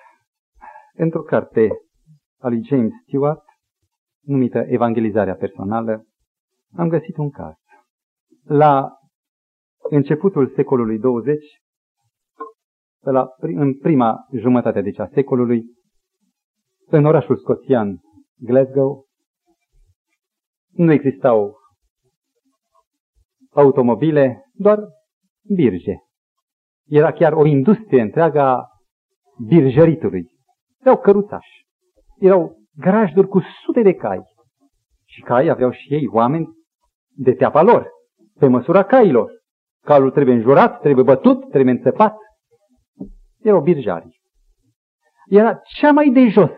Într-o carte a lui James Stewart, numită Evangelizarea personală, am găsit un caz. La începutul secolului 20, la, în prima jumătate deci a secolului, în orașul scoțian Glasgow, nu existau automobile, doar birge. Era chiar o industrie întreagă a birjăritului. Erau căruțași. Erau grajduri cu sute de cai. Și cai aveau și ei oameni de teapa lor, pe măsura cailor. Calul trebuie înjurat, trebuie bătut, trebuie înțepat. Erau birjari. Era cea mai de jos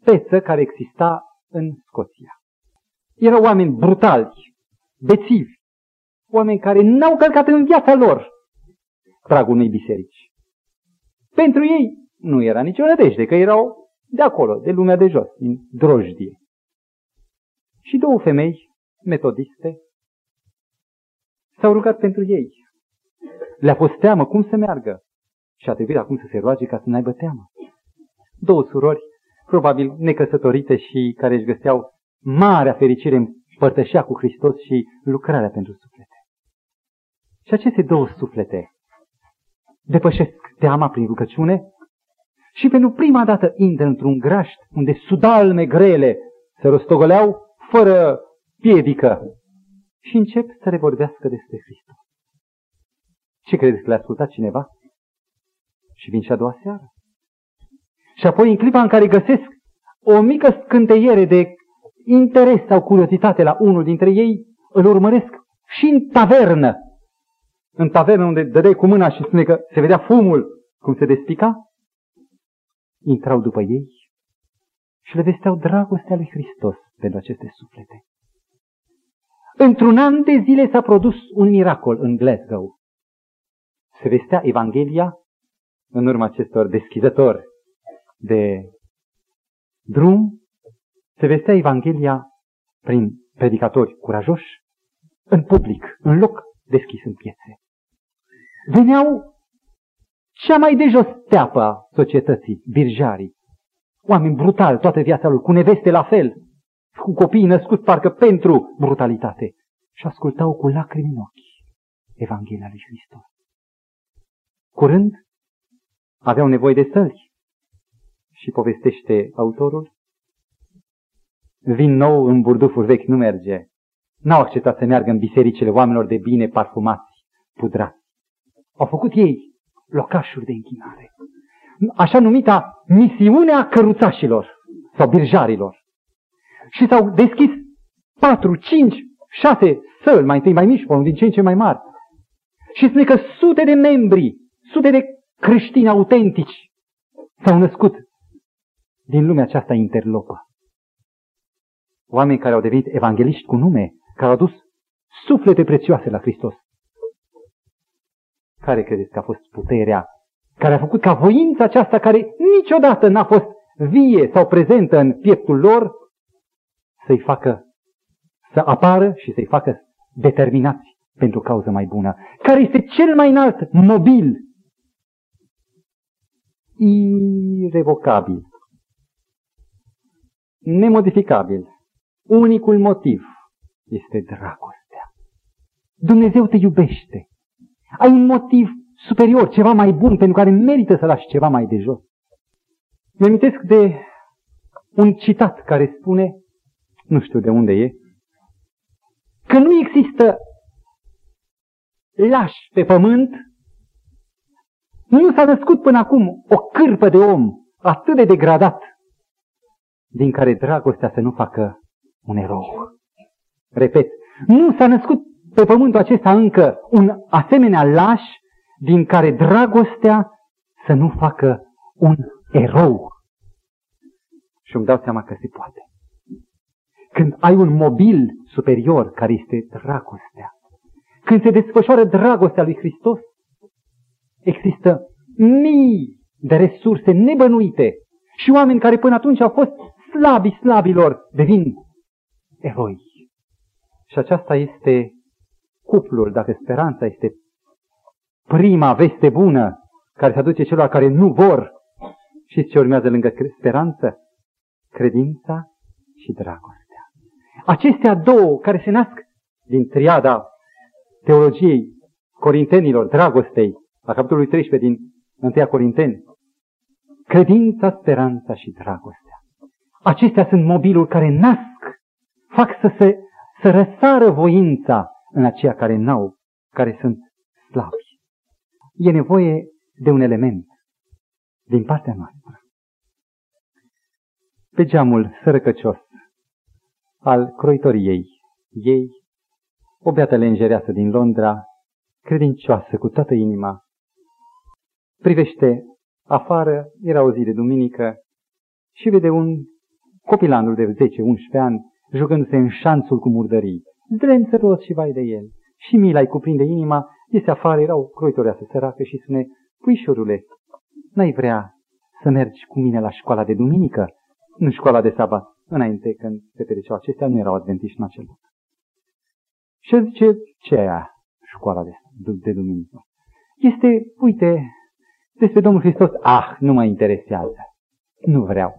speță care exista în Scoția. Erau oameni brutali, bețivi, oameni care n-au călcat în viața lor pragul unei biserici. Pentru ei nu era nicio nădejde, că erau de acolo, de lumea de jos, din drojdie. Și două femei metodiste s-au rugat pentru ei. Le-a fost teamă cum să meargă și a trebuit acum să se roage ca să n-aibă teamă. Două surori, probabil necăsătorite și care își găseau marea fericire în părtășia cu Hristos și lucrarea pentru suflete. Și aceste două suflete depășesc teama prin rugăciune și pentru prima dată intră într-un grașt unde sudalme grele se rostogoleau fără piedică și încep să le vorbească despre Hristos. Ce credeți că le-a ascultat cineva? Și vin și a doua seară. Și apoi în clipa în care găsesc o mică scânteiere de interes sau curiozitate la unul dintre ei, îl urmăresc și în tavernă. În tavernă unde dădeai cu mâna și spune că se vedea fumul cum se despica, intrau după ei și le vesteau dragostea lui Hristos pentru aceste suflete. Într-un an de zile s-a produs un miracol în Glasgow. Se vestea Evanghelia în urma acestor deschizători de drum, se vestea Evanghelia prin predicatori curajoși, în public, în loc deschis în piețe. Veneau cea mai de jos teapă a societății, birjarii. Oameni brutali toată viața lui, cu neveste la fel, cu copiii născuți parcă pentru brutalitate. Și ascultau cu lacrimi în ochi Evanghelia lui Hristos. Curând aveau nevoie de săli. Și povestește autorul, vin nou în burdufuri vechi, nu merge. N-au acceptat să meargă în bisericile oamenilor de bine parfumați, pudrați. Au făcut ei locașuri de închinare. Așa numita misiunea căruțașilor sau birjarilor. Și s-au deschis patru, cinci, șase săli, mai întâi mai mici, unul din ce în ce mai mari. Și spune că sute de membri, sute de creștini autentici s-au născut din lumea aceasta interlopă. Oameni care au devenit evangeliști cu nume, care au dus suflete prețioase la Hristos. Care credeți că a fost puterea care a făcut ca voința aceasta, care niciodată n-a fost vie sau prezentă în pieptul lor, să-i facă să apară și să-i facă determinați pentru cauză mai bună. Care este cel mai înalt mobil, irevocabil, nemodificabil, unicul motiv este dragostea. Dumnezeu te iubește. Ai un motiv superior, ceva mai bun, pentru care merită să lași ceva mai de jos. Mi-amintesc de un citat care spune, nu știu de unde e, că nu există lași pe pământ, nu s-a născut până acum o cârpă de om atât de degradat, din care dragostea să nu facă un erou. Repet, nu s-a născut pe pământul acesta încă un asemenea laș din care dragostea să nu facă un erou. Și îmi dau seama că se poate. Când ai un mobil superior care este dragostea, când se desfășoară dragostea lui Hristos, există mii de resurse nebănuite și oameni care până atunci au fost slabi slabilor devin eroi. Și aceasta este cuplul, dacă speranța este prima veste bună care se aduce celor care nu vor. Și ce urmează lângă speranță? Credința și dragostea. Acestea două care se nasc din triada teologiei corintenilor, dragostei, la capitolul 13 din 1 Corinteni. Credința, speranța și dragostea. Acestea sunt mobilul care nasc, fac să se să răsară voința în aceia care n-au, care sunt slabi. E nevoie de un element din partea noastră. Pe geamul sărăcăcios al croitoriei ei, o beată lenjereasă din Londra, credincioasă cu toată inima, privește afară, era o zi de duminică, și vede un copilanul de 10-11 ani jucându-se în șanțul cu murdării. Zdrențăros și vai de el. Și mila îi cuprinde inima, iese afară, era o croitoreasă săracă și spune, puișorule, n-ai vrea să mergi cu mine la școala de duminică? În școala de sabat, înainte când se petreceau acestea, nu erau adventiști în acel loc. Și el zice, ce e aia, școala de, de duminică? Este, uite, despre Domnul Hristos, ah, nu mă interesează. Nu vreau.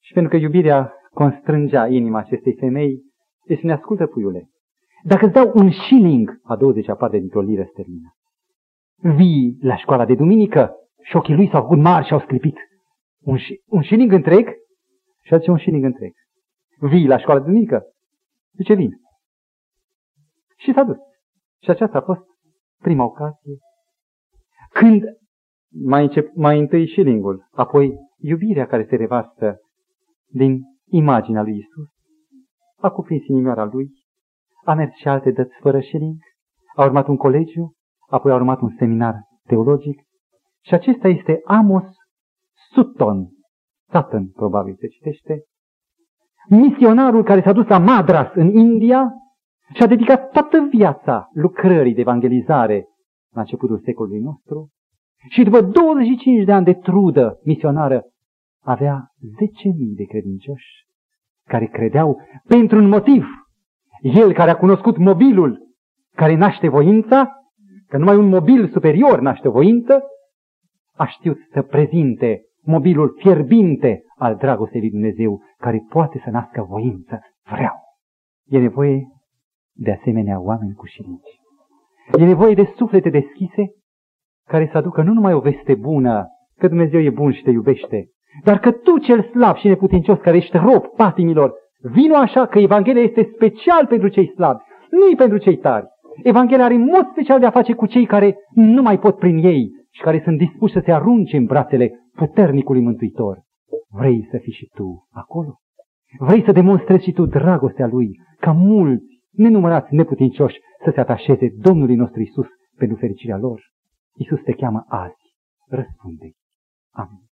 Și pentru că iubirea constrângea inima acestei femei, îi ne ascultă, puiule, dacă îți dau un shilling, a 20 aparte dintr-o liră sterlină, vii la școala de duminică și ochii lui s-au făcut mari și au sclipit. Un, un shilling întreg? Și aduce un shilling întreg. Vii la școala de duminică? Zice, vin. Și s-a dus. Și aceasta a fost prima ocazie când mai, încep, mai întâi shillingul, apoi iubirea care se revarsă din imaginea lui Isus, a cuprins inimioara lui, a mers și alte dăți fără șering, a urmat un colegiu, apoi a urmat un seminar teologic și acesta este Amos Sutton, Sutton probabil se citește, misionarul care s-a dus la Madras în India și a dedicat toată viața lucrării de evangelizare la începutul secolului nostru și după 25 de ani de trudă misionară avea 10.000 de credincioși care credeau pentru un motiv. El care a cunoscut mobilul care naște voința, că numai un mobil superior naște voință, a știut să prezinte mobilul fierbinte al dragostei lui Dumnezeu, care poate să nască voință. Vreau. E nevoie de asemenea oameni cu șirinci. E nevoie de suflete deschise care să aducă nu numai o veste bună, că Dumnezeu e bun și te iubește, dar că tu, cel slab și neputincios, care ești rob patimilor, vino așa că Evanghelia este special pentru cei slabi, nu pentru cei tari. Evanghelia are în mod special de a face cu cei care nu mai pot prin ei și care sunt dispuși să se arunce în brațele puternicului Mântuitor. Vrei să fii și tu acolo? Vrei să demonstrezi și tu dragostea Lui, ca mulți, nenumărați neputincioși, să se atașeze Domnului nostru Isus pentru fericirea lor? Isus te cheamă azi. Răspunde. Amin.